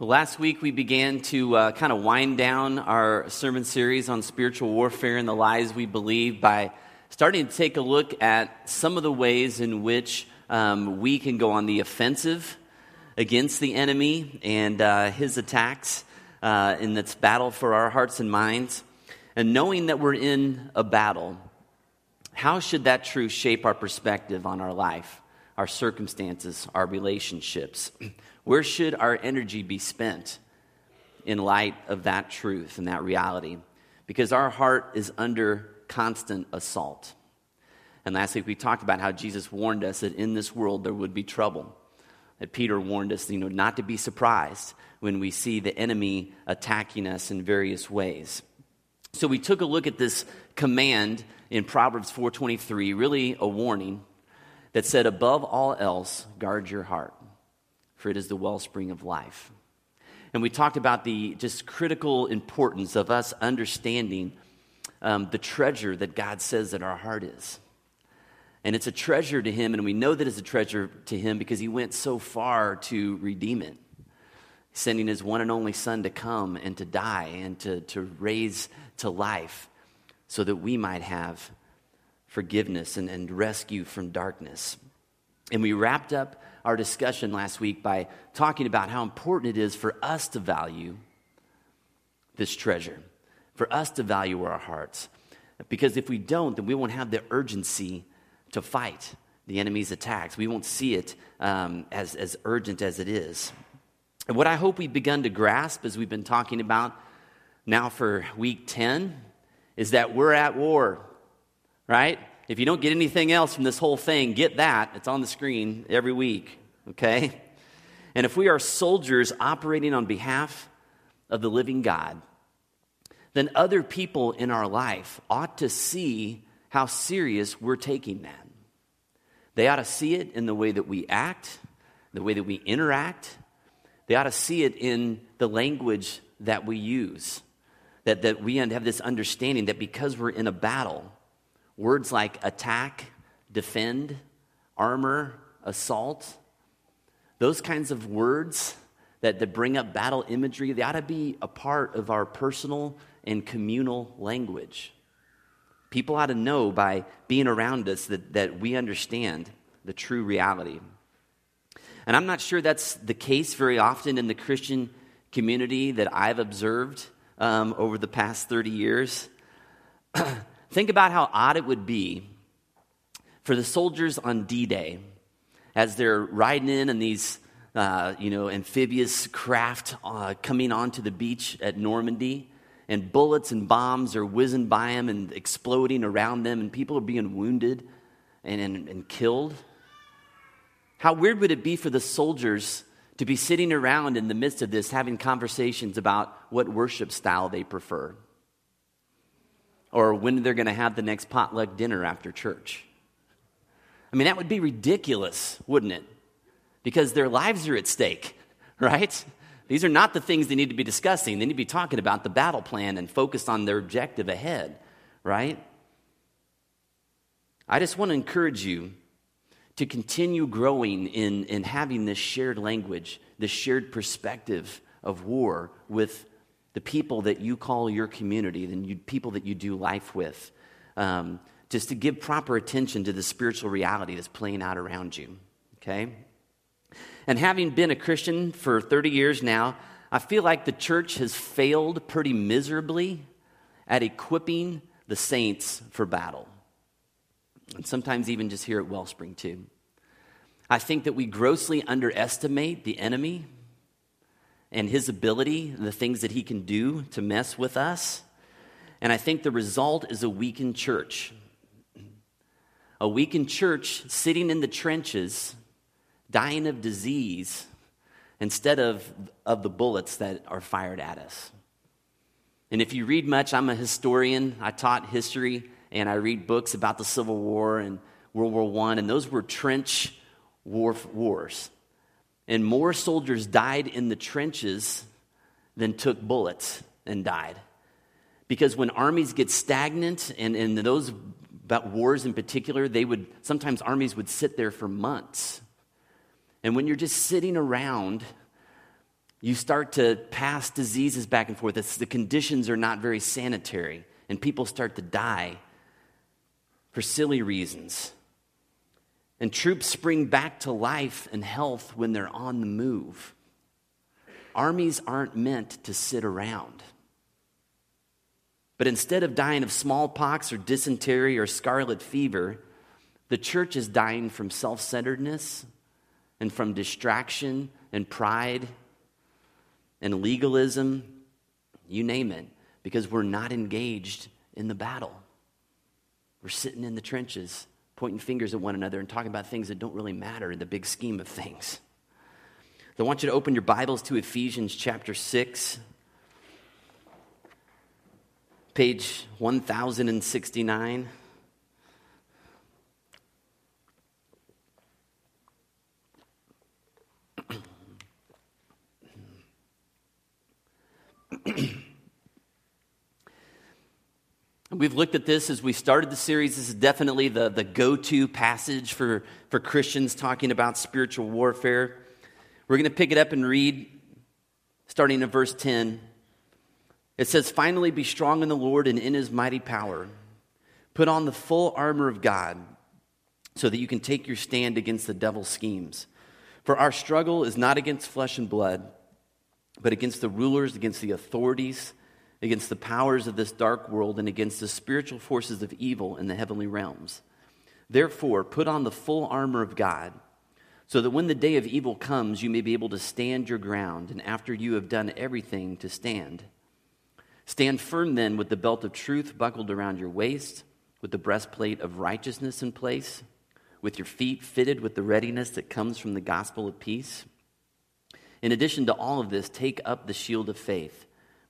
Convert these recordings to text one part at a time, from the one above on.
Last week, we began to uh, kind of wind down our sermon series on spiritual warfare and the lies we believe by starting to take a look at some of the ways in which um, we can go on the offensive against the enemy and uh, his attacks uh, in this battle for our hearts and minds. And knowing that we're in a battle, how should that truth shape our perspective on our life, our circumstances, our relationships? Where should our energy be spent in light of that truth and that reality? Because our heart is under constant assault. And last week we talked about how Jesus warned us that in this world there would be trouble. That Peter warned us, you know, not to be surprised when we see the enemy attacking us in various ways. So we took a look at this command in Proverbs 4:23, really a warning that said above all else guard your heart for it is the wellspring of life. And we talked about the just critical importance of us understanding um, the treasure that God says that our heart is. And it's a treasure to Him, and we know that it's a treasure to Him because He went so far to redeem it, sending His one and only Son to come and to die and to, to raise to life so that we might have forgiveness and, and rescue from darkness. And we wrapped up our discussion last week by talking about how important it is for us to value this treasure, for us to value our hearts. Because if we don't, then we won't have the urgency to fight the enemy's attacks. We won't see it um, as, as urgent as it is. And what I hope we've begun to grasp as we've been talking about now for week 10 is that we're at war, right? If you don't get anything else from this whole thing, get that. It's on the screen every week, okay? And if we are soldiers operating on behalf of the living God, then other people in our life ought to see how serious we're taking that. They ought to see it in the way that we act, the way that we interact. They ought to see it in the language that we use. That, that we have this understanding that because we're in a battle, Words like attack, defend, armor, assault, those kinds of words that, that bring up battle imagery, they ought to be a part of our personal and communal language. People ought to know by being around us that, that we understand the true reality. And I'm not sure that's the case very often in the Christian community that I've observed um, over the past 30 years. Think about how odd it would be for the soldiers on D Day as they're riding in in these uh, you know, amphibious craft uh, coming onto the beach at Normandy, and bullets and bombs are whizzing by them and exploding around them, and people are being wounded and, and, and killed. How weird would it be for the soldiers to be sitting around in the midst of this having conversations about what worship style they prefer? Or when they're going to have the next potluck dinner after church. I mean, that would be ridiculous, wouldn't it? Because their lives are at stake, right? These are not the things they need to be discussing. They need to be talking about the battle plan and focused on their objective ahead, right? I just want to encourage you to continue growing in, in having this shared language, this shared perspective of war with the people that you call your community, the people that you do life with, um, just to give proper attention to the spiritual reality that's playing out around you. Okay? And having been a Christian for 30 years now, I feel like the church has failed pretty miserably at equipping the saints for battle. And sometimes even just here at Wellspring, too. I think that we grossly underestimate the enemy and his ability, the things that he can do to mess with us. And I think the result is a weakened church. A weakened church sitting in the trenches, dying of disease, instead of, of the bullets that are fired at us. And if you read much, I'm a historian. I taught history and I read books about the Civil War and World War I, and those were trench war, wars. And more soldiers died in the trenches than took bullets and died. Because when armies get stagnant, and in those about wars in particular, they would sometimes armies would sit there for months. And when you're just sitting around, You start to pass diseases back and forth. It's, the conditions are not very sanitary, and people start to die for silly reasons. And troops spring back to life and health when they're on the move. Armies aren't meant to sit around. But instead of dying of smallpox or dysentery or scarlet fever, the church is dying from self centeredness and from distraction and pride and legalism, you name it, because we're not engaged in the battle. We're sitting in the trenches, pointing fingers at one another and talking about things that don't really matter in the big scheme of things. So I want you to open your Bibles to Ephesians chapter 6, page 1069. We've looked at this as we started the series. This is definitely the, the go to passage for, for Christians talking about spiritual warfare. We're going to pick it up and read starting in verse 10. It says, Finally, be strong in the Lord and in his mighty power. Put on the full armor of God so that you can take your stand against the devil's schemes. For our struggle is not against flesh and blood, but against the rulers, against the authorities, against the powers of this dark world, and against the spiritual forces of evil in the heavenly realms. Therefore, put on the full armor of God, so that when the day of evil comes, you may be able to stand your ground, and after you have done everything, to stand. Stand firm then with the belt of truth buckled around your waist, with the breastplate of righteousness in place, with your feet fitted with the readiness that comes from the gospel of peace. In addition to all of this, take up the shield of faith,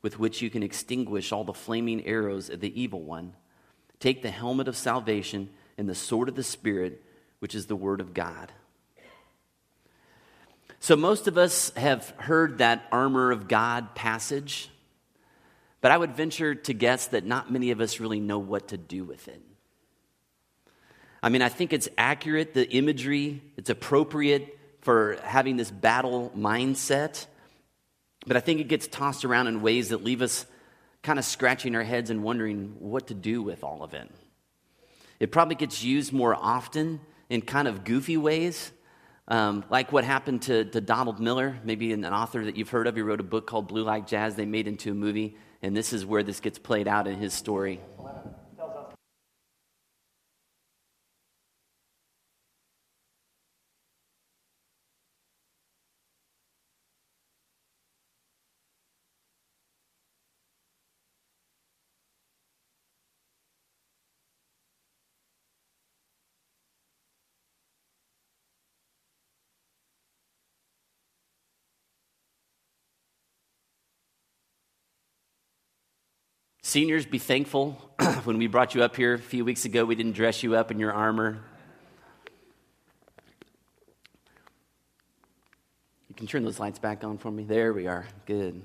with which you can extinguish all the flaming arrows of the evil one. Take the helmet of salvation and the sword of the Spirit, which is the word of God. So, most of us have heard that armor of God passage but I would venture to guess that not many of us really know what to do with it. I mean, I think it's accurate, the imagery, it's appropriate for having this battle mindset, but I think it gets tossed around in ways that leave us kind of scratching our heads and wondering what to do with all of it. It probably gets used more often in kind of goofy ways, um, like what happened to, to Donald Miller, maybe an author that you've heard of. He wrote a book called Blue Like Jazz. They made into a movie. And this is where this gets played out in his story. Seniors, be thankful. when we brought you up here a few weeks ago, we didn't dress you up in your armor. You can turn those lights back on for me. There we are. Good.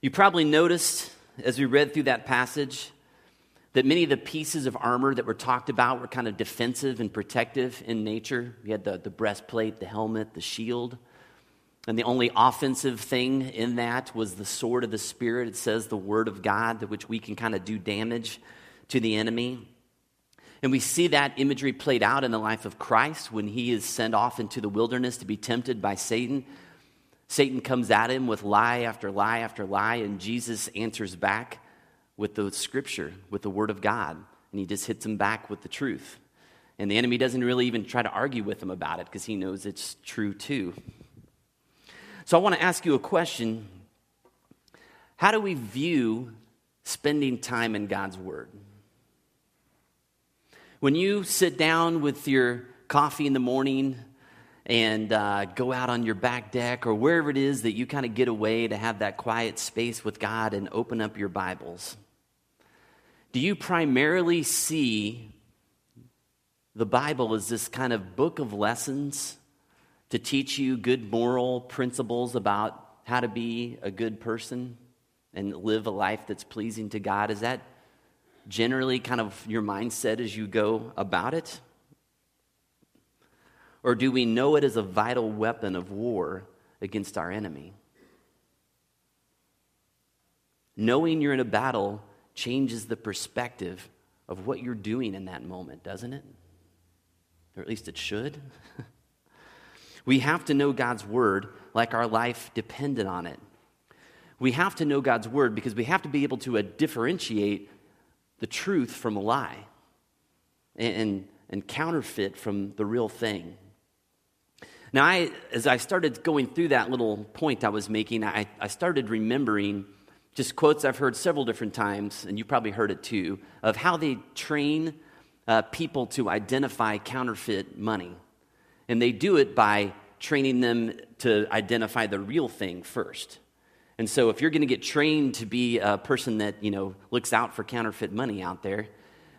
You probably noticed as we read through that passage that many of the pieces of armor that were talked about were kind of defensive and protective in nature. You had the, the breastplate, the helmet, the shield. And the only offensive thing in that was the sword of the Spirit. It says the word of God, which we can kind of do damage to the enemy. And we see that imagery played out in the life of Christ when he is sent off into the wilderness to be tempted by Satan. Satan comes at him with lie after lie after lie, and Jesus answers back with the scripture, with the word of God. And he just hits him back with the truth. And the enemy doesn't really even try to argue with him about it because he knows it's true too. So I want to ask you a question How do we view spending time in God's Word? When you sit down with your coffee in the morning and uh, go out on your back deck or wherever it is that you kind of get away to have that quiet space with God and open up your Bibles, do you primarily see the Bible as this kind of book of lessons to teach you good moral principles about how to be a good person and live a life that's pleasing to God? Is that generally kind of your mindset as you go about it? Or do we know it as a vital weapon of war against our enemy. Knowing you're in a battle changes the perspective of what you're doing in that moment, doesn't it? Or at least it should. we have to know God's word like our life depended on it. We have to know God's word because we have to be able to uh, differentiate the truth from a lie and, and, counterfeit from the real thing. Now, I, as I started going through that little point I was making, I, I started remembering just quotes I've heard several different times, and you probably heard it too, of how they train uh, people to identify counterfeit money. And they do it by training them to identify the real thing first. And so if you're going to get trained to be a person that, you know, looks out for counterfeit money out there,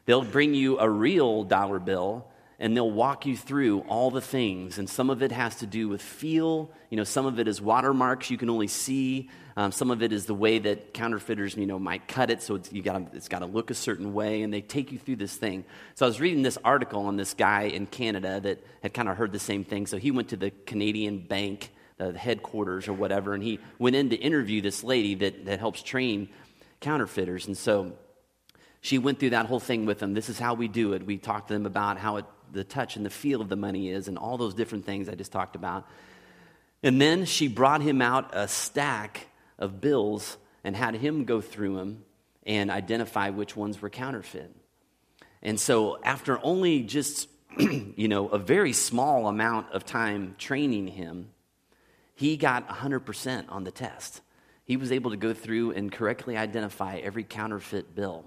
they'll bring you a real dollar bill and they'll walk you through all the things. And some of it has to do with feel. You know, some of it is watermarks you can only see. Um, some of it is the way that counterfeiters, you know, might cut it, so it's, you gotta, it's got to look a certain way. And they take you through this thing. So I was reading this article on this guy in Canada that had kind of heard the same thing. So he went to the Canadian bank, the headquarters or whatever, and he went in to interview this lady that, that helps train counterfeiters. And so she went through that whole thing with them. This is how we do it. We talked to them about how it the touch and the feel of the money is, and all those different things I just talked about. And then she brought him out a stack of bills and had him go through them and identify which ones were counterfeit. And so, after only just, you know, a very small amount of time training him, he got 100% on the test. He was able to go through and correctly identify every counterfeit bill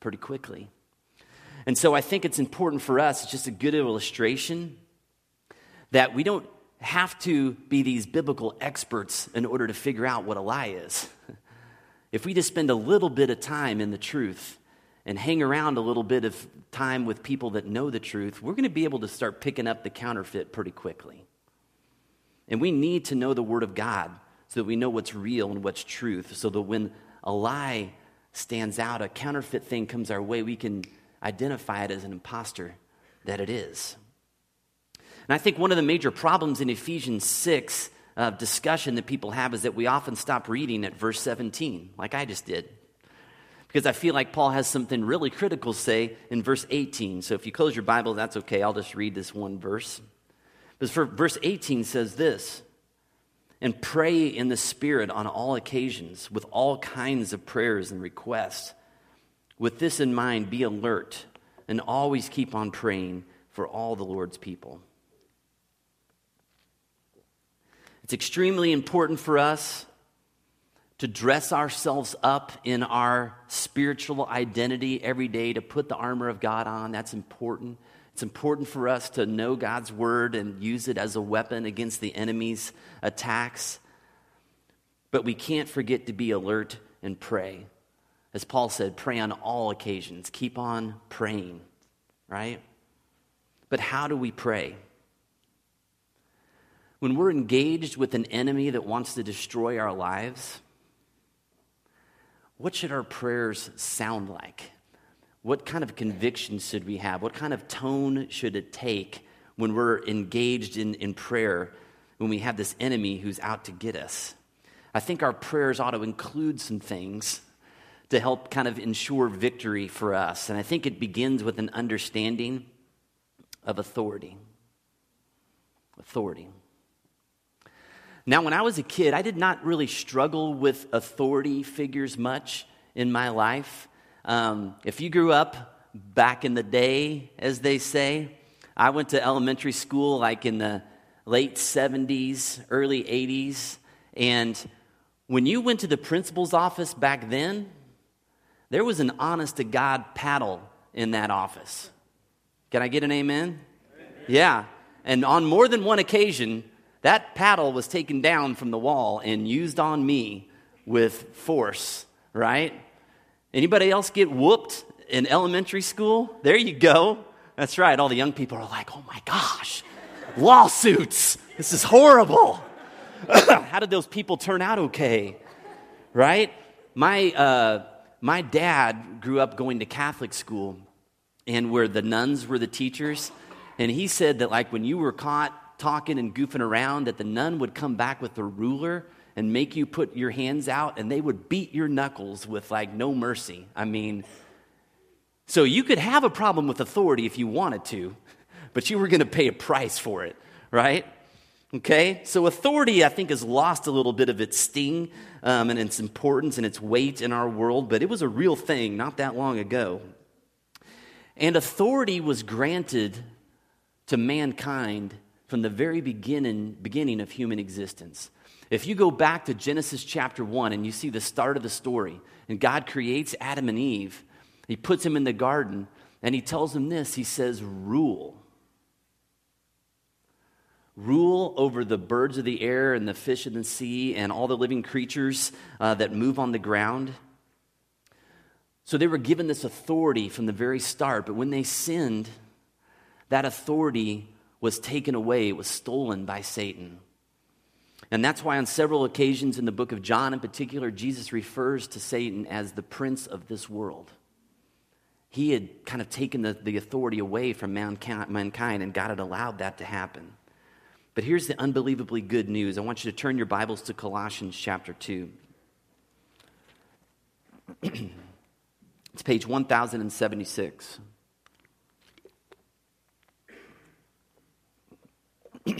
pretty quickly. And so I think it's important for us, it's just a good illustration that we don't have to be these biblical experts in order to figure out what a lie is. If we just spend a little bit of time in the truth and hang around a little bit of time with people that know the truth, we're going to be able to start picking up the counterfeit pretty quickly. And we need to know the Word of God so that we know what's real and what's truth, so that when a lie stands out, a counterfeit thing comes our way, we can identify it as an impostor that it is. And I think one of the major problems in Ephesians 6 uh, discussion that people have is that we often stop reading at verse 17, like I just did. Because I feel like Paul has something really critical to say in verse 18. So if you close your Bible, that's okay. I'll just read this one verse. But for verse 18 says this and pray in the Spirit on all occasions with all kinds of prayers and requests. With this in mind, be alert and always keep on praying for all the Lord's people. It's extremely important for us to dress ourselves up in our spiritual identity every day, to put the armor of God on. That's important. It's important for us to know God's word and use it as a weapon against the enemy's attacks. But we can't forget to be alert and pray. As Paul said, pray on all occasions. Keep on praying, right? But how do we pray? When we're engaged with an enemy that wants to destroy our lives, what should our prayers sound like? What kind of conviction should we have? What kind of tone should it take when we're engaged in, in prayer when we have this enemy who's out to get us? I think our prayers ought to include some things to help kind of ensure victory for us. And I think it begins with an understanding of authority. Authority. Now, when I was a kid, I did not really struggle with authority figures much in my life. Um, if you grew up back in the day, as they say, I went to elementary school like in the late 70s, early 80s. And when you went to the principal's office back then, there was an honest to God paddle in that office. Can I get an amen? amen? Yeah. And on more than one occasion, that paddle was taken down from the wall and used on me with force, right? Anybody else get whooped in elementary school? There you go. That's right. All the young people are like, oh my gosh, lawsuits. This is horrible. How did those people turn out okay? Right? My, uh, my dad grew up going to Catholic school and where the nuns were the teachers. And he said that, like, when you were caught talking and goofing around that the nun would come back with a ruler and make you put your hands out and they would beat your knuckles with like no mercy. I mean, so you could have a problem with authority if you wanted to, but you were going to pay a price for it, right? Okay, so authority, I think, has lost a little bit of its sting um, and its importance and its weight in our world, but it was a real thing not that long ago. And authority was granted to mankind from the very beginning, beginning of human existence. If you go back to Genesis chapter 1 and you see the start of the story, and God creates Adam and Eve, He puts them in the garden, and He tells them this He says, Rule. Rule over the birds of the air and the fish of the sea and all the living creatures uh, that move on the ground. So they were given this authority from the very start, but when they sinned, that authority was taken away, it was stolen by Satan. And that's why, on several occasions in the book of John in particular, Jesus refers to Satan as the prince of this world. He had kind of taken the, the authority away from mankind, mankind, and God had allowed that to happen. But here's the unbelievably good news. I want you to turn your Bibles to Colossians chapter 2. it's page 1076.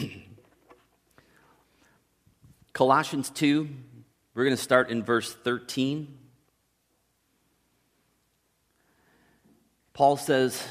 Colossians 2, we're going to start in verse 13. Paul says,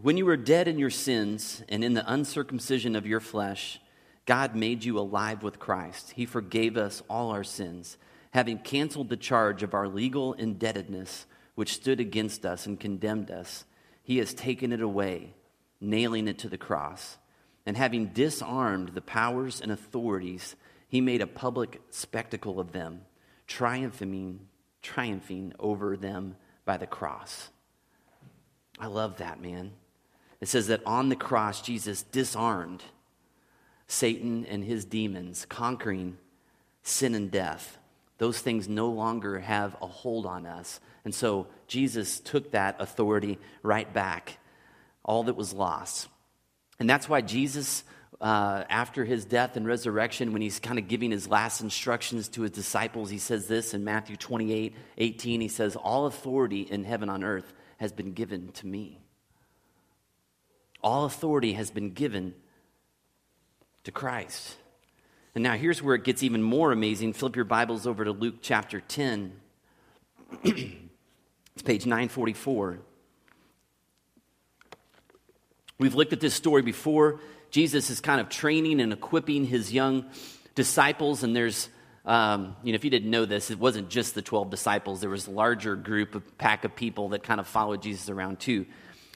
When you were dead in your sins and in the uncircumcision of your flesh, God made you alive with Christ. He forgave us all our sins, having canceled the charge of our legal indebtedness, which stood against us and condemned us. He has taken it away, nailing it to the cross. And having disarmed the powers and authorities, he made a public spectacle of them, triumphing, triumphing over them by the cross. I love that, man. It says that on the cross, Jesus disarmed Satan and his demons, conquering sin and death. Those things no longer have a hold on us. And so Jesus took that authority right back, all that was lost. And that's why Jesus uh, after his death and resurrection, when he's kind of giving his last instructions to his disciples, he says this in Matthew 28 18. He says, All authority in heaven on earth has been given to me. All authority has been given to Christ. And now here's where it gets even more amazing. Flip your Bibles over to Luke chapter 10. it's page 944. We've looked at this story before. Jesus is kind of training and equipping his young disciples, and there's um, you know, if you didn't know this, it wasn't just the 12 disciples. There was a larger group, a pack of people that kind of followed Jesus around too.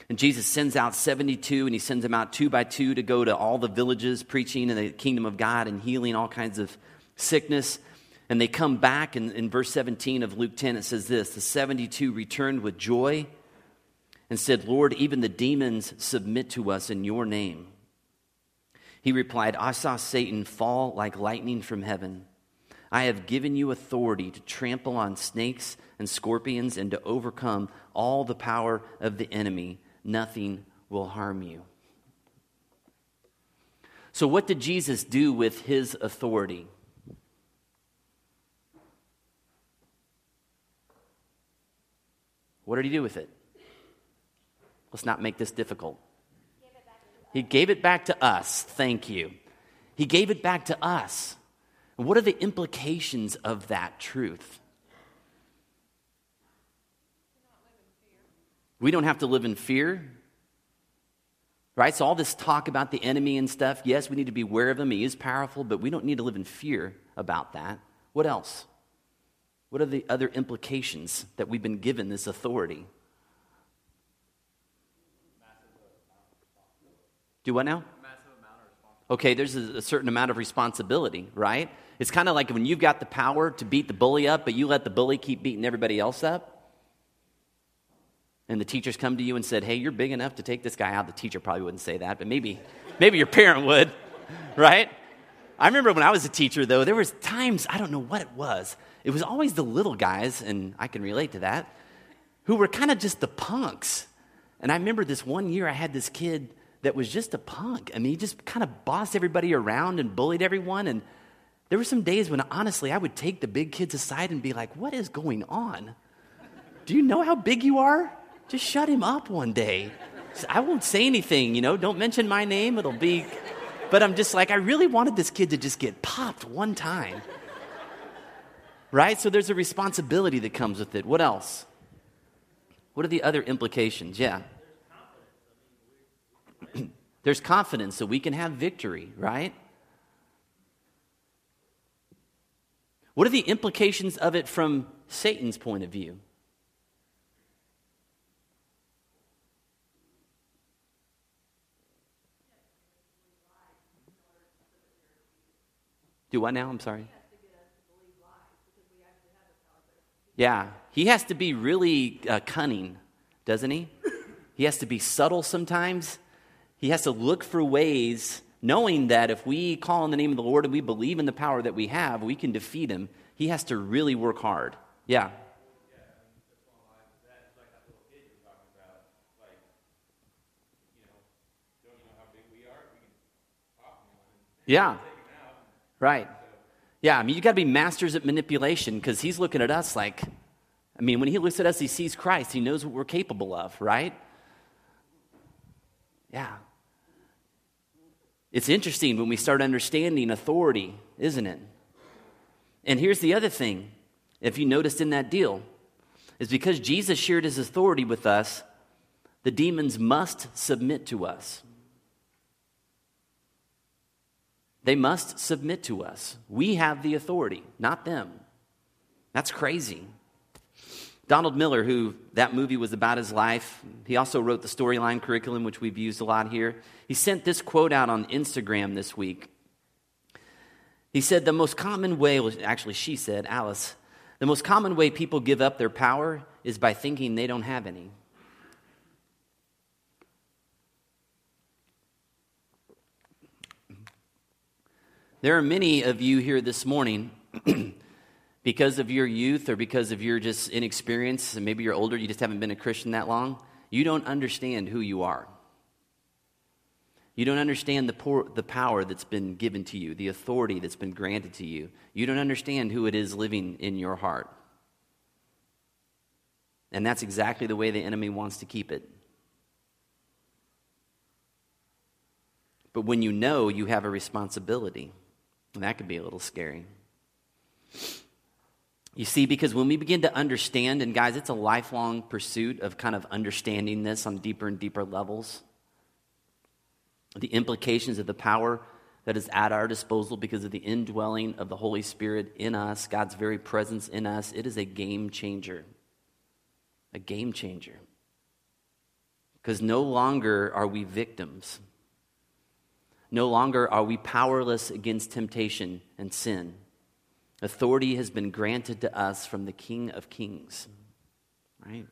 And Jesus sends out 72, and he sends them out two by two to go to all the villages preaching in the kingdom of God and healing all kinds of sickness. And they come back, and in verse 17 of Luke 10, it says this The 72 returned with joy and said, Lord, even the demons submit to us in your name. He replied, I saw Satan fall like lightning from heaven. I have given you authority to trample on snakes and scorpions and to overcome all the power of the enemy. Nothing will harm you. So, what did Jesus do with his authority? What did he do with it? Let's not make this difficult. He gave it back to us. Thank you. He gave it back to us. what are the implications of that truth? We don't have to live in fear. Right? So, all this talk about the enemy and stuff, yes, we need to be aware of him. He is powerful, but we don't need to live in fear about that. What else? What are the other implications that we've been given this authority? Do what now? Okay, there's a, certain amount of responsibility, right? It's kind of like when you've got the power to beat the bully up, but you let the bully keep beating everybody else up. And the teachers come to you and said, "Hey, you're big enough to take this guy out." The teacher probably wouldn't say that, but maybe, maybe your parent would, right? I remember when I was a teacher, though, there was times I don't know what it was. It was always the little guys, and I can relate to that, who were kind of just the punks. And I remember this one year I had this kid that was just a punk. I mean, he just kind of bossed everybody around and bullied everyone. And there were some days when, honestly, I would take the big kids aside and be like, What is going on? Do you know how big you are? Just shut him up one day. I won't say anything, you know, don't mention my name, it'll be. But I'm just like, I really wanted this kid to just get popped one time. Right? So there's a responsibility that comes with it. What else? What are the other implications? Yeah. There's confidence so we can have victory, right? What are the implications of it from Satan's point of view? Do what now? I'm sorry. Yeah, he has to be really uh, cunning, doesn't he? He has to be subtle sometimes. He has to look for ways, knowing that if we call on the name of the Lord and we believe in the power that we have, we can defeat him. He has to really work hard. Yeah. Yeah. Right. Yeah, I mean, you got to be masters at manipulation because he's looking at us like, I mean, when he looks at us, he sees Christ. He knows what we're capable of, right? Yeah. It's interesting when we start understanding authority, isn't it? And here's the other thing, if you noticed in that deal, is because Jesus shared his authority with us, the demons must submit to us. They must submit to us. We have the authority, not them. That's crazy. Donald Miller, who that movie was about his life, he also wrote the storyline curriculum, which we've used a lot here. He sent this quote out on Instagram this week. He said, The most common way, actually, she said, Alice, the most common way people give up their power is by thinking they don't have any. There are many of you here this morning because of your youth or because of your just inexperience, and maybe you're older, you just haven't been a Christian that long, you don't understand who you are. You don't understand the, poor, the power that's been given to you, the authority that's been granted to you. You don't understand who it is living in your heart. And that's exactly the way the enemy wants to keep it. But when you know, you have a responsibility. And that could be a little scary. You see, because when we begin to understand, and guys, it's a lifelong pursuit of kind of understanding this on deeper and deeper levels, the implications of the power that is at our disposal because of the indwelling of the Holy Spirit in us, God's very presence in us, it is a game changer. A game changer. Because no longer are we victims. No longer are we powerless against temptation and sin. Authority has been granted to us from the King of Kings. Right?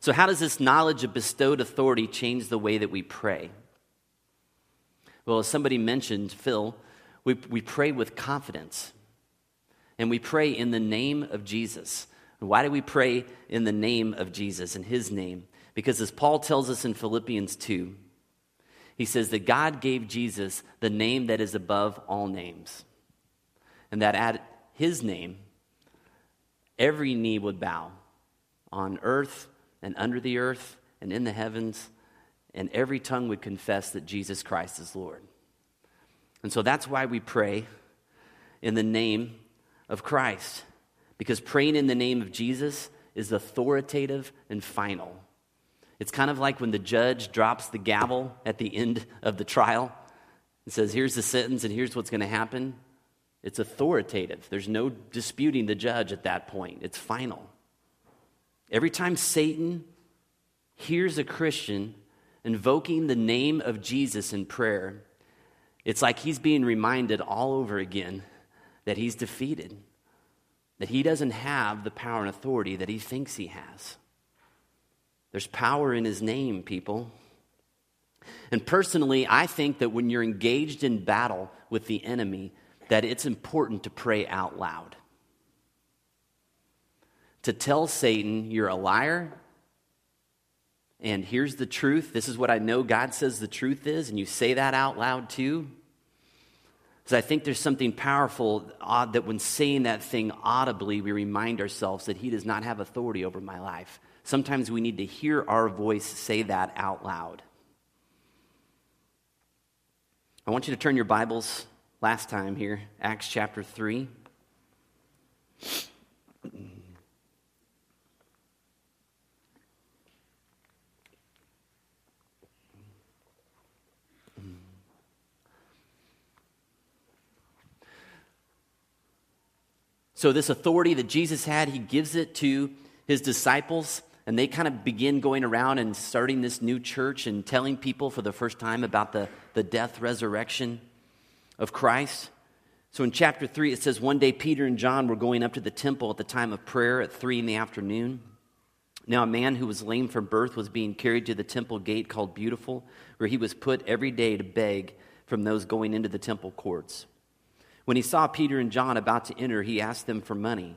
So, how does this knowledge of bestowed authority change the way that we pray? Well, as somebody mentioned, Phil, we, we pray with confidence. And we pray in the name of Jesus. Why do we pray in the name of Jesus, in his name? Because as Paul tells us in Philippians 2, he says that God gave Jesus the name that is above all names and that at his name, every knee would bow on earth and under the earth and in the heavens, and every tongue would confess that Jesus Christ is Lord. And so that's why we pray in the name of Christ, because praying in the name of Jesus is authoritative and final. It's kind of like when the judge drops the gavel at the end of the trial and says, Here's the sentence, and here's what's going to happen. It's authoritative. There's no disputing the judge at that point, it's final. Every time Satan hears a Christian invoking the name of Jesus in prayer, it's like he's being reminded all over again that he's defeated, that he doesn't have the power and authority that he thinks he has. There's power in his name, people. And personally, I think that when you're engaged in battle with the enemy, that it's important to pray out loud. To tell Satan you're a liar, and here's the truth. This is what I know God says the truth is, and you say that out loud too. Because I think there's something powerful odd that when saying that thing audibly, we remind ourselves that He does not have authority over my life. Sometimes we need to hear our voice say that out loud. I want you to turn your Bibles last time here, Acts chapter 3. So, this authority that Jesus had, he gives it to his disciples, and they kind of begin going around and starting this new church and telling people for the first time about the, the death, resurrection of Christ. So, in chapter 3, it says, One day Peter and John were going up to the temple at the time of prayer at 3 in the afternoon. Now, a man who was lame from birth was being carried to the temple gate called Beautiful, where he was put every day to beg from those going into the temple courts. When he saw Peter and John about to enter, he asked them for money.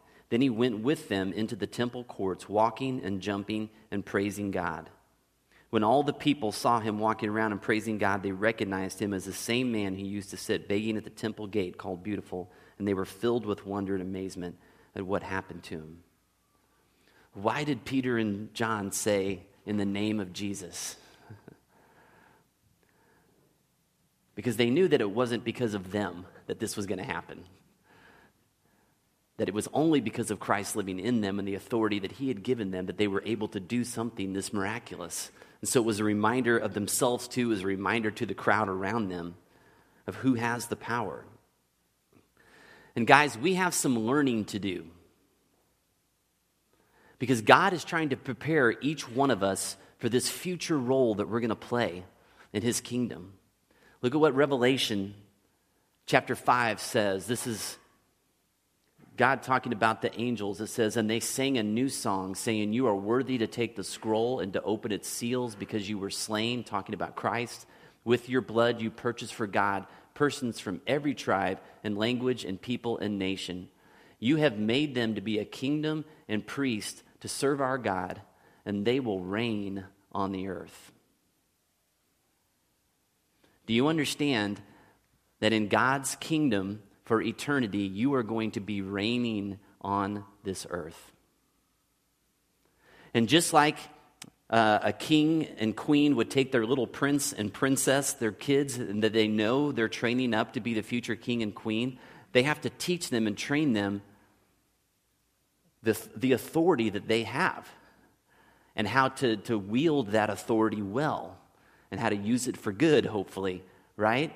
Then he went with them into the temple courts, walking and jumping and praising God. When all the people saw him walking around and praising God, they recognized him as the same man who used to sit begging at the temple gate called Beautiful, and they were filled with wonder and amazement at what happened to him. Why did Peter and John say, in the name of Jesus? because they knew that it wasn't because of them that this was going to happen. That it was only because of Christ living in them and the authority that He had given them that they were able to do something this miraculous. And so it was a reminder of themselves, too, as a reminder to the crowd around them of who has the power. And guys, we have some learning to do. Because God is trying to prepare each one of us for this future role that we're going to play in His kingdom. Look at what Revelation chapter 5 says this is God talking about the angels. It says, And they sang a new song, saying, You are worthy to take the scroll and to open its seals because you were slain, talking about Christ. With your blood you purchased for God persons from every tribe and language and people and nation. You have made them to be a kingdom and priest to serve our God, and they will reign on the earth. Do you understand that in God's kingdom for eternity, you are going to be reigning on this earth. And just like uh, a king and queen would take their little prince and princess, their kids, and that they know they're training up to be the future king and queen, they have to teach them and train them the, the authority that they have and how to, to wield that authority well and how to use it for good, hopefully, right?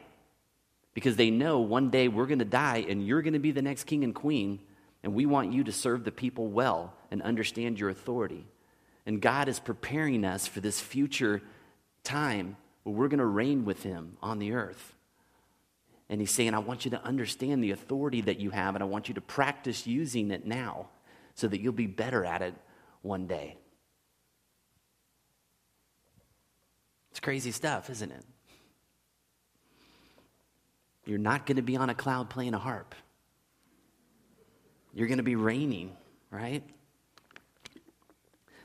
Because they know one day we're going to die and you're going to be the next king and queen, and we want you to serve the people well and understand your authority. And God is preparing us for this future time where we're going to reign with Him on the earth. And He's saying, I want you to understand the authority that you have, and I want you to practice using it now so that you'll be better at it one day. It's crazy stuff, isn't it? You're not going to be on a cloud playing a harp. You're going to be reigning, right?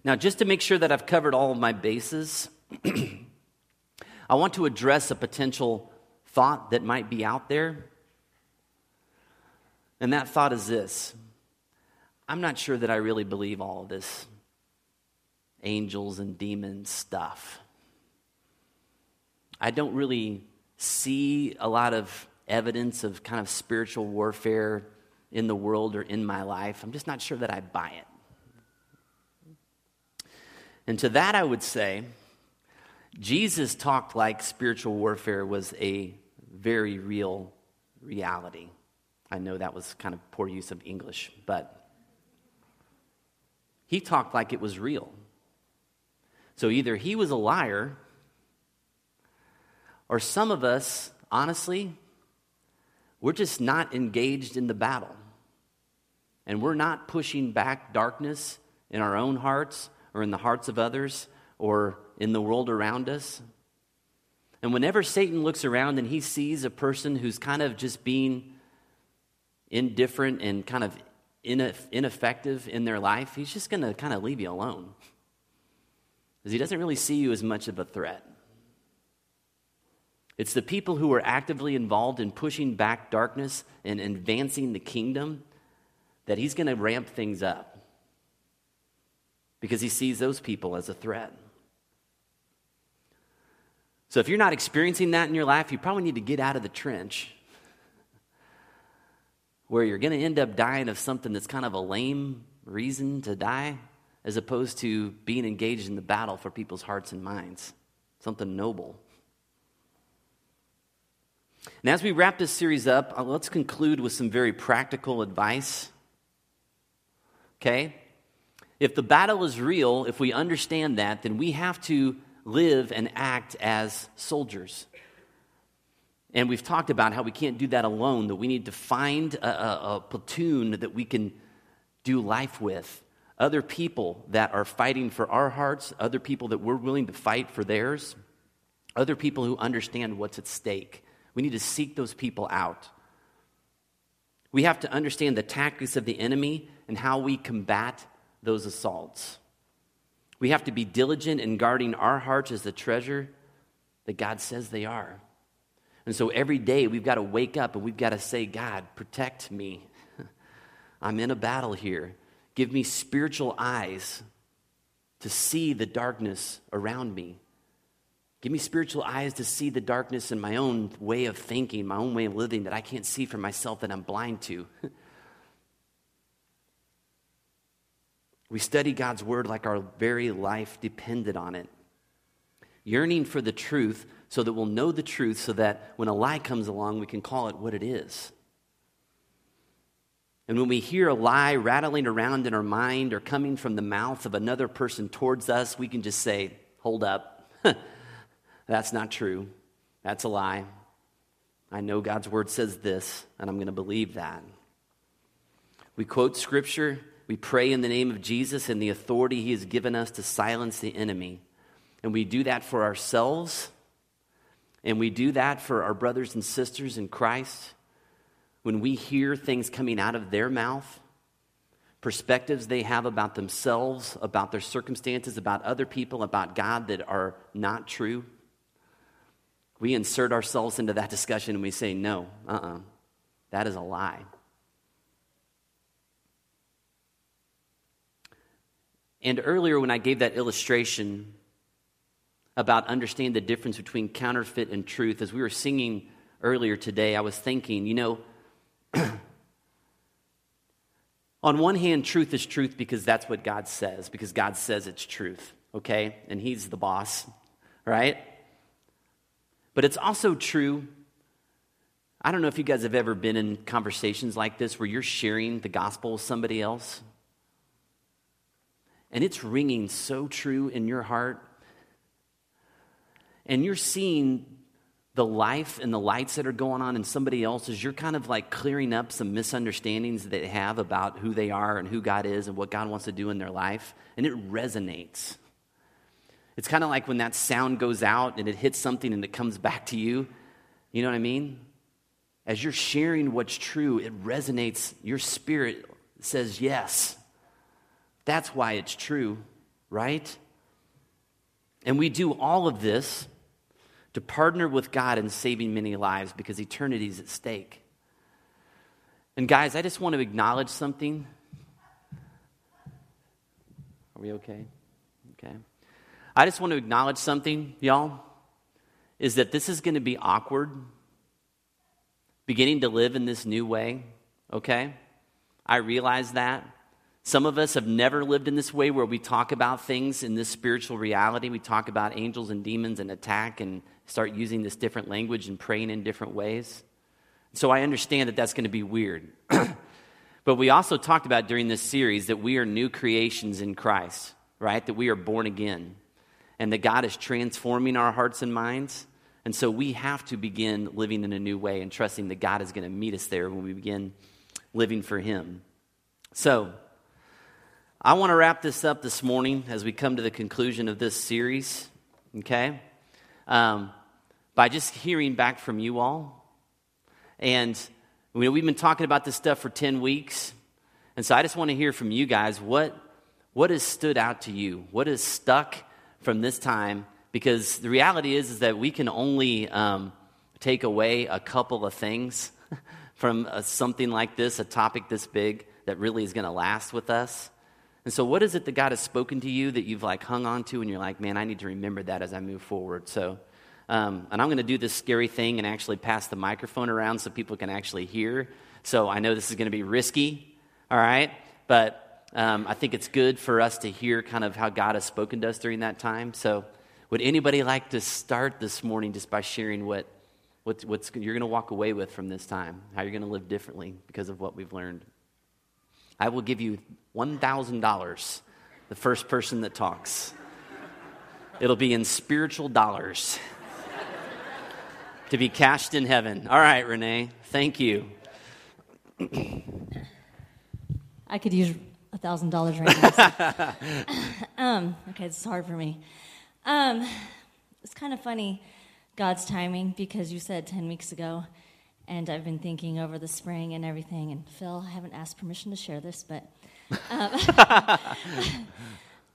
Now, just to make sure that I've covered all of my bases, I want to address a potential thought that might be out there. And that thought is this I'm not sure that I really believe all of this angels and demons stuff. I don't really see a lot of evidence of kind of spiritual warfare in the world or in my life. I'm just not sure that I buy it. And to that, I would say, Jesus talked like spiritual warfare was a very real reality. I know that was kind of poor use of English, but he talked like it was real. So either he was a liar Or some of us, honestly, we're just not engaged in the battle. And we're not pushing back darkness in our own hearts or in the hearts of others or in the world around us. And whenever Satan looks around and he sees a person who's kind of just being indifferent and kind of ineffective in their life, he's just going to kind of leave you alone. Because he doesn't really see you as much of a threat. It's the people who are actively involved in pushing back darkness and advancing the kingdom that he's going to ramp things up because he sees those people as a threat. So if you're not experiencing that in your life, you probably need to get out of the trench where you're going to end up dying of something that's kind of a lame reason to die as opposed to being engaged in the battle for people's hearts and minds, something noble. And as we wrap this series up, uh, let's conclude with some very practical advice. Okay? If the battle is real, if we understand that, then we have to live and act as soldiers. And we've talked about how we can't do that alone, that we need to find a, a, a, platoon that we can do life with. Other people that are fighting for our hearts, other people that we're willing to fight for theirs, other people who understand what's at stake. We need to seek those people out. We have to understand the tactics of the enemy and how we combat those assaults. We have to be diligent in guarding our hearts as the treasure that God says they are. And so every day we've got to wake up and we've got to say, God, protect me. I'm in a battle here. Give me spiritual eyes to see the darkness around me. Give me spiritual eyes to see the darkness in my own way of thinking, my own way of living that I can't see for myself that I'm blind to. We study God's word like our very life depended on it. Yearning for the truth so that we'll know the truth so that when a lie comes along, we can call it what it is. And when we hear a lie rattling around in our mind or coming from the mouth of another person towards us, we can just say, Hold up. That's not true. That's a lie. I know God's word says this, and I'm going to believe that. We quote scripture we pray in the name of Jesus and the authority he has given us to silence the enemy. And we do that for ourselves, and we do that for our brothers and sisters in Christ. When we hear things coming out of their mouth, perspectives they have about themselves, about their circumstances, about other people, about God that are not true, we insert ourselves into that discussion and we say, no, uh uh-uh, uh, that is a lie. And earlier, when I gave that illustration about understanding the difference between counterfeit and truth, as we were singing earlier today, I was thinking, you know, on one hand, truth is truth because that's what God says, because God says it's truth, okay? And He's the boss, right? But it's also true. I don't know if you guys have ever been in conversations like this where you're sharing the gospel with somebody else and it's ringing so true in your heart. And you're seeing the life and the lights that are going on in somebody else's, you're kind of like clearing up some misunderstandings that they have about who they are and who God is and what God wants to do in their life. And it resonates. It's kind of like when that sound goes out and it hits something and it comes back to you. You know what I mean? As you're sharing what's true, it resonates. Your spirit says yes. That's why it's true, right? And we do all of this to partner with God in saving many lives because eternity is at stake. And guys, I just want to acknowledge something. Are we okay? Okay. I just want to acknowledge something, y'all, is that this is going to be awkward beginning to live in this new way, okay? I realize that. Some of us have never lived in this way where we talk about things in this spiritual reality. We talk about angels and demons and attack and start using this different language and praying in different ways. So I understand that that's going to be weird. but we also talked about during this series that we are new creations in Christ, right? That we are born again and that God is transforming our hearts and minds And so we have to begin living in a new way and trusting that God is going to meet us there when we begin living for Him. So, I want to wrap this up this morning as we come to the conclusion of this series, okay? Um, by just hearing back from you all. And you know, we've been talking about this stuff for 10 weeks. And so I just want to hear from you guys what, what has stood out to you? What has stuck from this time? Because the reality is, is that we can only um, take away a couple of things from a, something like this, a topic this big that really is going to last with us. And so, what is it that God has spoken to you that you've like hung on to, and you're like, man, I need to remember that as I move forward. So, um, and I'm going to do this scary thing and actually pass the microphone around so people can actually hear. So I know this is going to be risky, all right? But um, I think it's good for us to hear kind of how God has spoken to us during that time. So, would anybody like to start this morning just by sharing what what's, what's you're going to walk away with from this time, how you're going to live differently because of what we've learned. I will give you $1,000, the first person that talks. It'll be in spiritual dollars to be cashed in heaven. All right, Renee, thank you. I could use thousand dollars right now. um, okay, it's hard for me. Um, it's kind of funny. God's timing because you said 10 weeks ago, and I've been thinking over the spring and everything. And Phil, I haven't asked permission to share this, but um,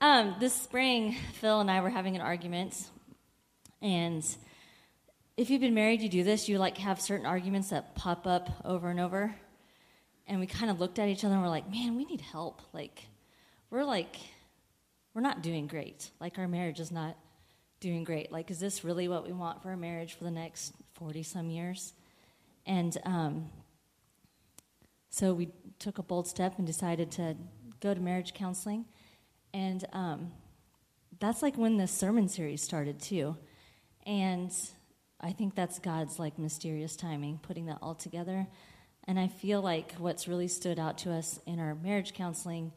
um, this spring, Phil and I were having an argument. And if you've been married, you do this. You like have certain arguments that pop up over and over. And we kind of looked at each other and we're like, man, we need help. Like, we're like, we're not doing great. Like, our marriage is not doing great. Like, is this really what we want for our marriage for the next 40 some years? And um, so we took a bold step and decided to go to marriage counseling. And um, that's like when the sermon series started, too. And I think that's God's like mysterious timing, putting that all together. And I feel like what's really stood out to us in our marriage counseling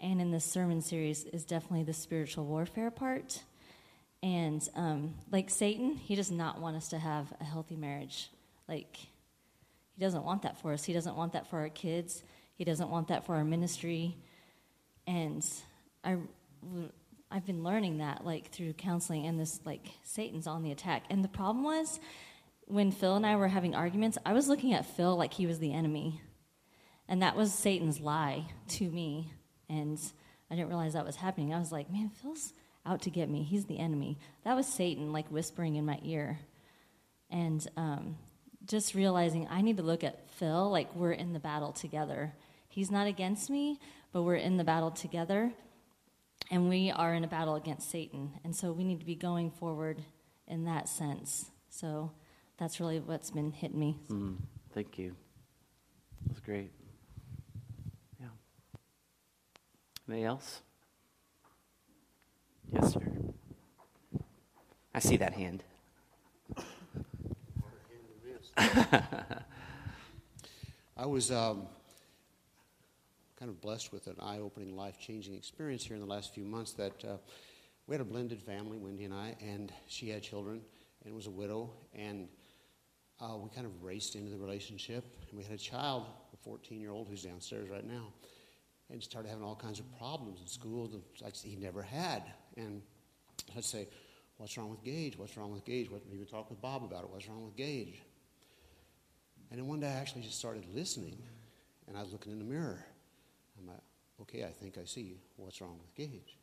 and in this sermon series is definitely the spiritual warfare part and um, like Satan, he does not want us to have a healthy marriage. Like, he doesn't want that for us. He doesn't want that for our kids. He doesn't want that for our ministry. And I, I've been learning that like through counseling and this like Satan's on the attack. And the problem was when Phil and I were having arguments, I was looking at Phil like he was the enemy. And that was Satan's lie to me. And I didn't realize that was happening. I was like, man, Phil's out to get me. He's the enemy. That was Satan, like whispering in my ear. And um, just realizing I need to look at Phil like we're in the battle together. He's not against me, but we're in the battle together. And we are in a battle against Satan. And so we need to be going forward in that sense. So that's really what's been hitting me. Mm, thank you. That's great. Yeah. Anybody else? Yes, sir. I see that hand. I was um, kind of blessed with an eye opening, life changing experience here in the last few months that uh, we had a blended family, Wendy and I, and she had children and was a widow. And uh, we kind of raced into the relationship. And we had a child, a 14 year old, who's downstairs right now, and started having all kinds of problems in school that he never had. And I'd say, What's wrong with Gage? What's wrong with Gage? What, we would talk with Bob about it. What's wrong with Gage? And then one day I actually just started listening, and I was looking in the mirror. I'm like, okay, I think I see what's wrong with Gage.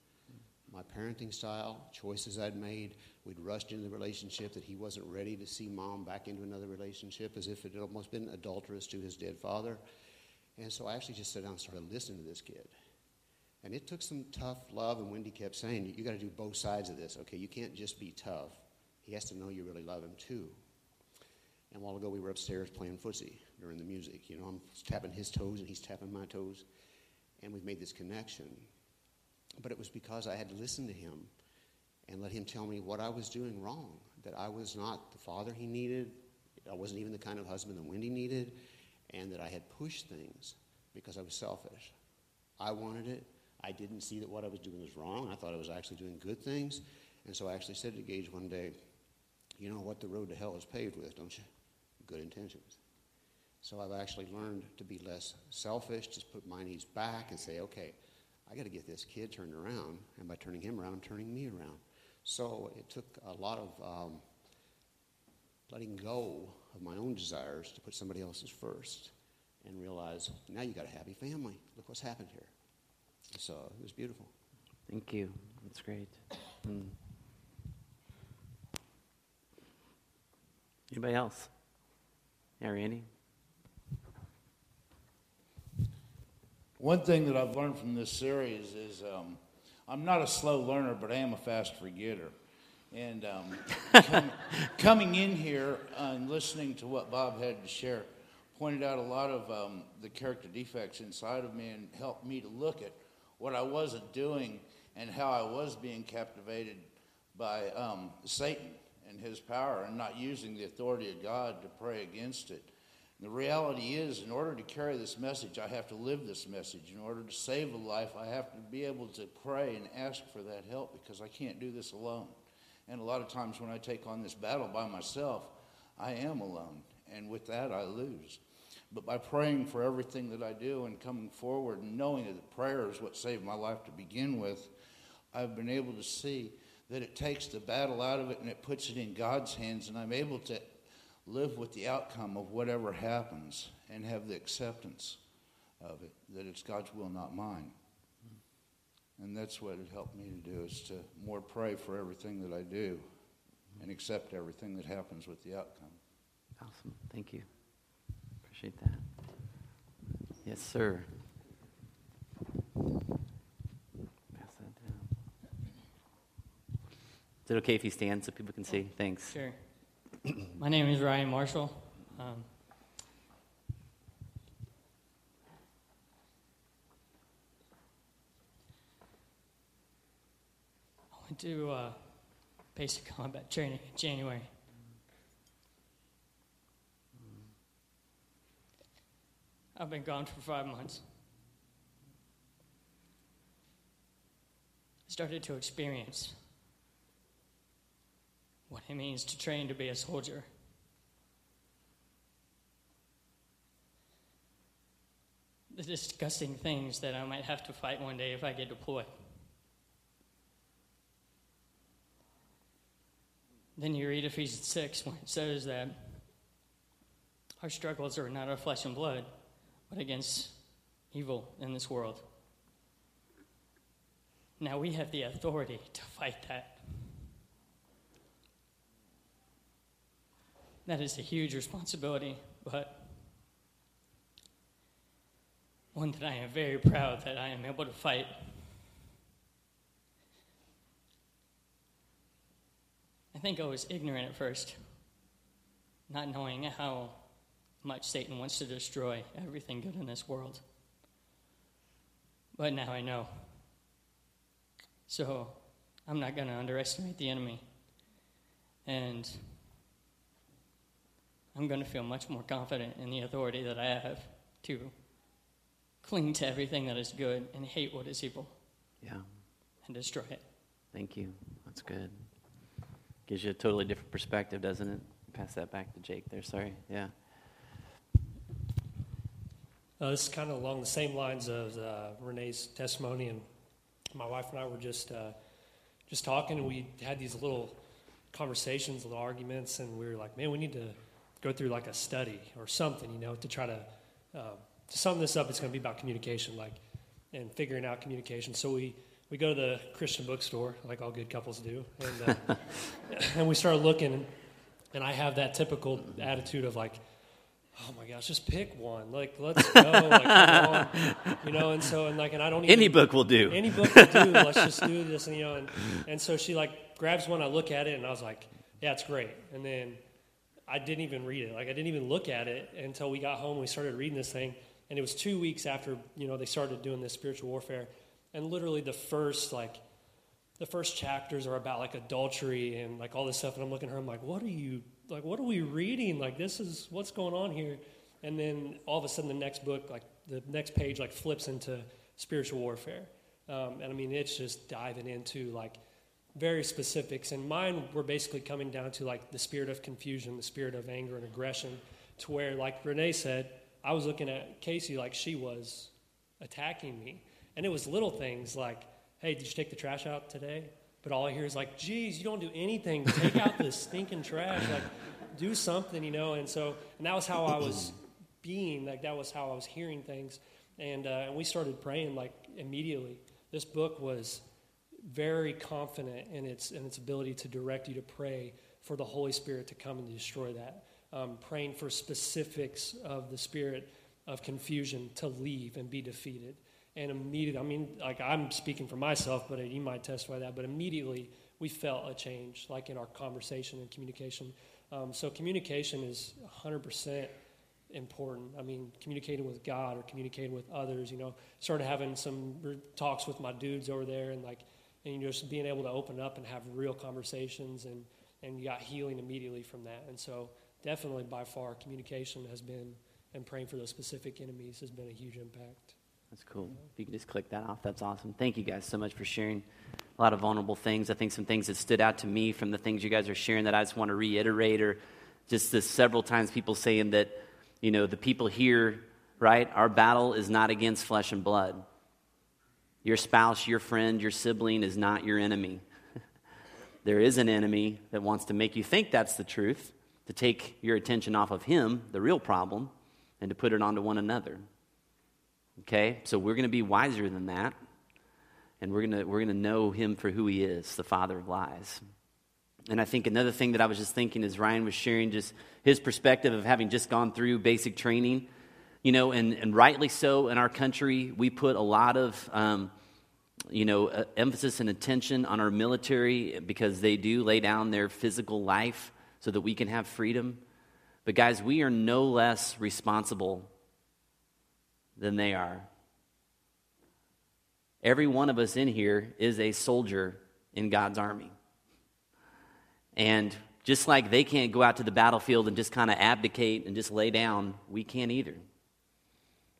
My parenting style, choices I'd made, we'd rushed into the relationship that he wasn't ready to see mom back into another relationship as if it had almost been adulterous to his dead father. And so I actually just sat down and started listening to this kid. And it took some tough love, and Wendy kept saying, You, got to do both sides of this, okay? You can't just be tough. He has to know you really love him, too. And a while ago, we were upstairs playing footsie during the music. You know, I'm tapping his toes, and he's tapping my toes. And we've made this connection. But it was because I had to listen to him and let him tell me what I was doing wrong, that I was not the father he needed, I wasn't even the kind of husband that Wendy needed, and that I had pushed things because I was selfish. I wanted it, I didn't see that what I was doing was wrong. I thought I was actually doing good things. And so I actually said to Gage one day, you know what the road to hell is paved with, don't you? Good intentions. So I've actually learned to be less selfish, just put my needs back and say, okay, I got to get this kid turned around. And by turning him around, I'm turning me around. So it took a lot of um, letting go of my own desires to put somebody else's first and realize now you got a happy family. Look what's happened here. So it was beautiful. Thank you. That's great. Mm. Anybody else? Yeah, Randy? One thing that I've learned from this series is um, I'm not a slow learner, but I am a fast forgetter. And um, com- coming in here and listening to what Bob had to share pointed out a lot of um, the character defects inside of me and helped me to look at what I wasn't doing and how I was being captivated by um, Satan and his power and not using the authority of God to pray against it. The reality is, in order to carry this message, I have to live this message. In order to save a life, I have to be able to pray and ask for that help because I can't do this alone. And a lot of times when I take on this battle by myself, I am alone. And with that, I lose. But by praying for everything that I do and coming forward and knowing that prayer is what saved my life to begin with, I've been able to see that it takes the battle out of it and it puts it in God's hands. And I'm able to live with the outcome of whatever happens and have the acceptance of it, that it's God's will, not mine. And that's what it helped me to do, is to more pray for everything that I do and accept everything that happens with the outcome. Awesome. Thank you. Appreciate that. Yes, sir. Pass that down. Is it okay if you stand so people can see? Oh, Thanks. Sure. My name is Ryan Marshall. Um, I went to uh, basic combat training in January. I've been gone for five months. I started to experience what it means to train to be a soldier. The disgusting things that I might have to fight one day if I get deployed. Then you read Ephesians 6 when it says that our struggles are not of flesh and blood, but against evil in this world. Now we have the authority to fight that. That is a huge responsibility, but one that I am very proud that I am able to fight. I think I was ignorant at first, not knowing how much Satan wants to destroy everything good in this world. But now I know. So I'm not going to underestimate the enemy. And I'm going to feel much more confident in the authority that I have to cling to everything that is good and hate what is evil. Yeah. And destroy it. Thank you. That's good. Gives you a totally different perspective, doesn't it? Pass that back to Jake there. Sorry. Yeah. Uh, this is kind of along the same lines of uh, Renee's testimony, and my wife and I were just uh, just talking, and we had these little conversations, little arguments, and we were like, "Man, we need to go through like a study or something, you know, to try to uh, to sum this up. It's going to be about communication, like and figuring out communication. So we we go to the Christian bookstore, like all good couples do, and uh, and we start looking, and I have that typical attitude of like. Oh my gosh! Just pick one. Like, let's go. Like. You know, and so and like, and I don't even, Any book will do. any book will do. Let's just do this, and you know, and, and so she like grabs one. I look at it, and I was like, "Yeah, it's great." And then I didn't even read it. Like I didn't even look at it until we got home. We started reading this thing, and it was two weeks after you know they started doing this spiritual warfare, and literally the first like the first chapters are about like adultery and like all this stuff. And I'm looking at her. I'm like, what are you like? What are we reading? Like this is what's going on here. And then all of a sudden, the next book, like the next page, like flips into spiritual warfare. Um, and I mean, it's just diving into like very specifics. And mine were basically coming down to like the spirit of confusion, the spirit of anger and aggression, to where, like Renee said, I was looking at Casey like she was attacking me. And it was little things like, hey, did you take the trash out today? But all I hear is like, geez, you don't do anything. Take out this stinking trash. Like, do something, you know. And so, and that was how I was being. Like, that was how I was hearing things. And, uh, and we started praying like immediately. This book was very confident in its, in its ability to direct you to pray for the Holy Spirit to come and destroy that. Um, praying for specifics of the spirit of confusion to leave and be defeated. And immediately, I mean, like I'm speaking for myself, but you might testify that, but immediately we felt a change, like in our conversation and communication. Um, so communication is 100% important. I mean, communicating with God or communicating with others, you know, started having some talks with my dudes over there and like, and just being able to open up and have real conversations and, and you got healing immediately from that. And so definitely by far communication has been, and praying for those specific enemies has been a huge impact. That's cool. If you can just click that off, that's awesome. Thank you guys so much for sharing a lot of vulnerable things. I think some things that stood out to me from the things you guys are sharing that I just want to reiterate or just the several times people saying that, you know, the people here, right, our battle is not against flesh and blood. Your spouse, your friend, your sibling is not your enemy. there is an enemy that wants to make you think that's the truth, to take your attention off of him, the real problem, and to put it onto one another. Okay? So we're going to be wiser than that. And we're going we're to know him for who he is, the father of lies. And I think another thing that I was just thinking is Ryan was sharing just his perspective of having just gone through basic training, you know, and, and rightly so in our country, we put a lot of, um, you know, uh, emphasis and attention on our military because they do lay down their physical life so that we can have freedom. But guys, we are no less responsible than they are. Every one of us in here is a soldier in God's army. And just like they can't go out to the battlefield and just kind of abdicate and just lay down, we can't either.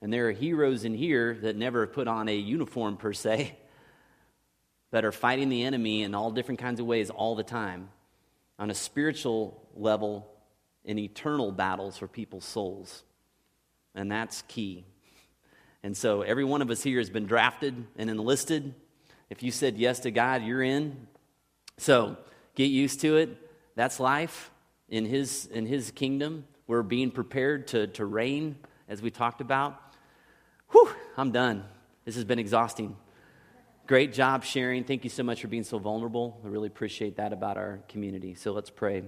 And there are heroes in here that never put on a uniform per se, that are fighting the enemy in all different kinds of ways all the time on a spiritual level in eternal battles for people's souls. And that's key. And so every one of us here has been drafted and enlisted. If you said yes to God, you're in. So get used to it. That's life in His, in his kingdom. We're being prepared to, to reign, as we talked about. Whew, I'm done. This has been exhausting. Great job sharing. Thank you so much for being so vulnerable. I really appreciate that about our community. So let's pray.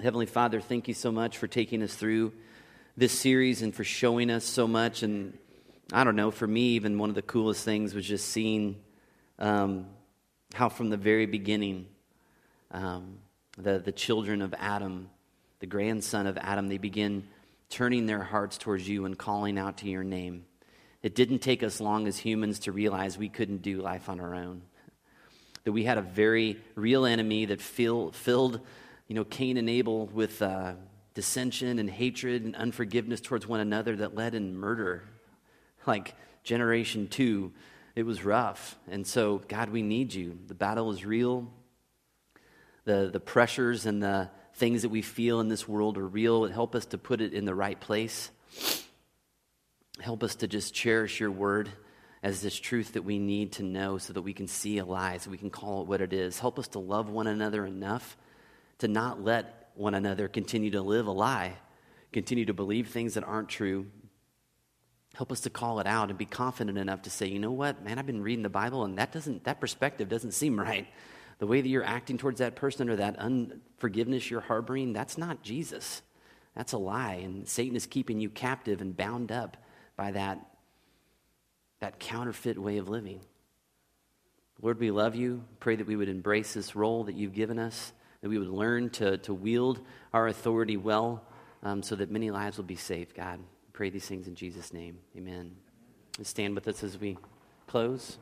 Heavenly Father, thank you so much for taking us through this series and for showing us so much and I don't know, for me, even one of the coolest things was just seeing um, how from the very beginning, um, the, the children of Adam, the grandson of Adam, they begin turning their hearts towards you and calling out to your name. It didn't take us long as humans to realize we couldn't do life on our own. That we had a very real enemy that fill, filled, you know, Cain and Abel with uh, dissension and hatred and unforgiveness towards one another that led in murder like generation two, it was rough. And so, God, we need you. The battle is real. The, the pressures and the things that we feel in this world are real. Help us to put it in the right place. Help us to just cherish your word as this truth that we need to know so that we can see a lie, so we can call it what it is. Help us to love one another enough to not let one another continue to live a lie, continue to believe things that aren't true, Help us to call it out and be confident enough to say, you know what, man, I've been reading the Bible and that doesn't that perspective doesn't seem right. The way that you're acting towards that person or that unforgiveness you're harboring, that's not Jesus. That's a lie. And Satan is keeping you captive and bound up by that, that counterfeit way of living. Lord, we love you. Pray that we would embrace this role that you've given us, that we would learn to, to wield our authority well um, so that many lives will be saved, God pray these things in Jesus' name. Amen. Stand with us as we close.